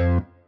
you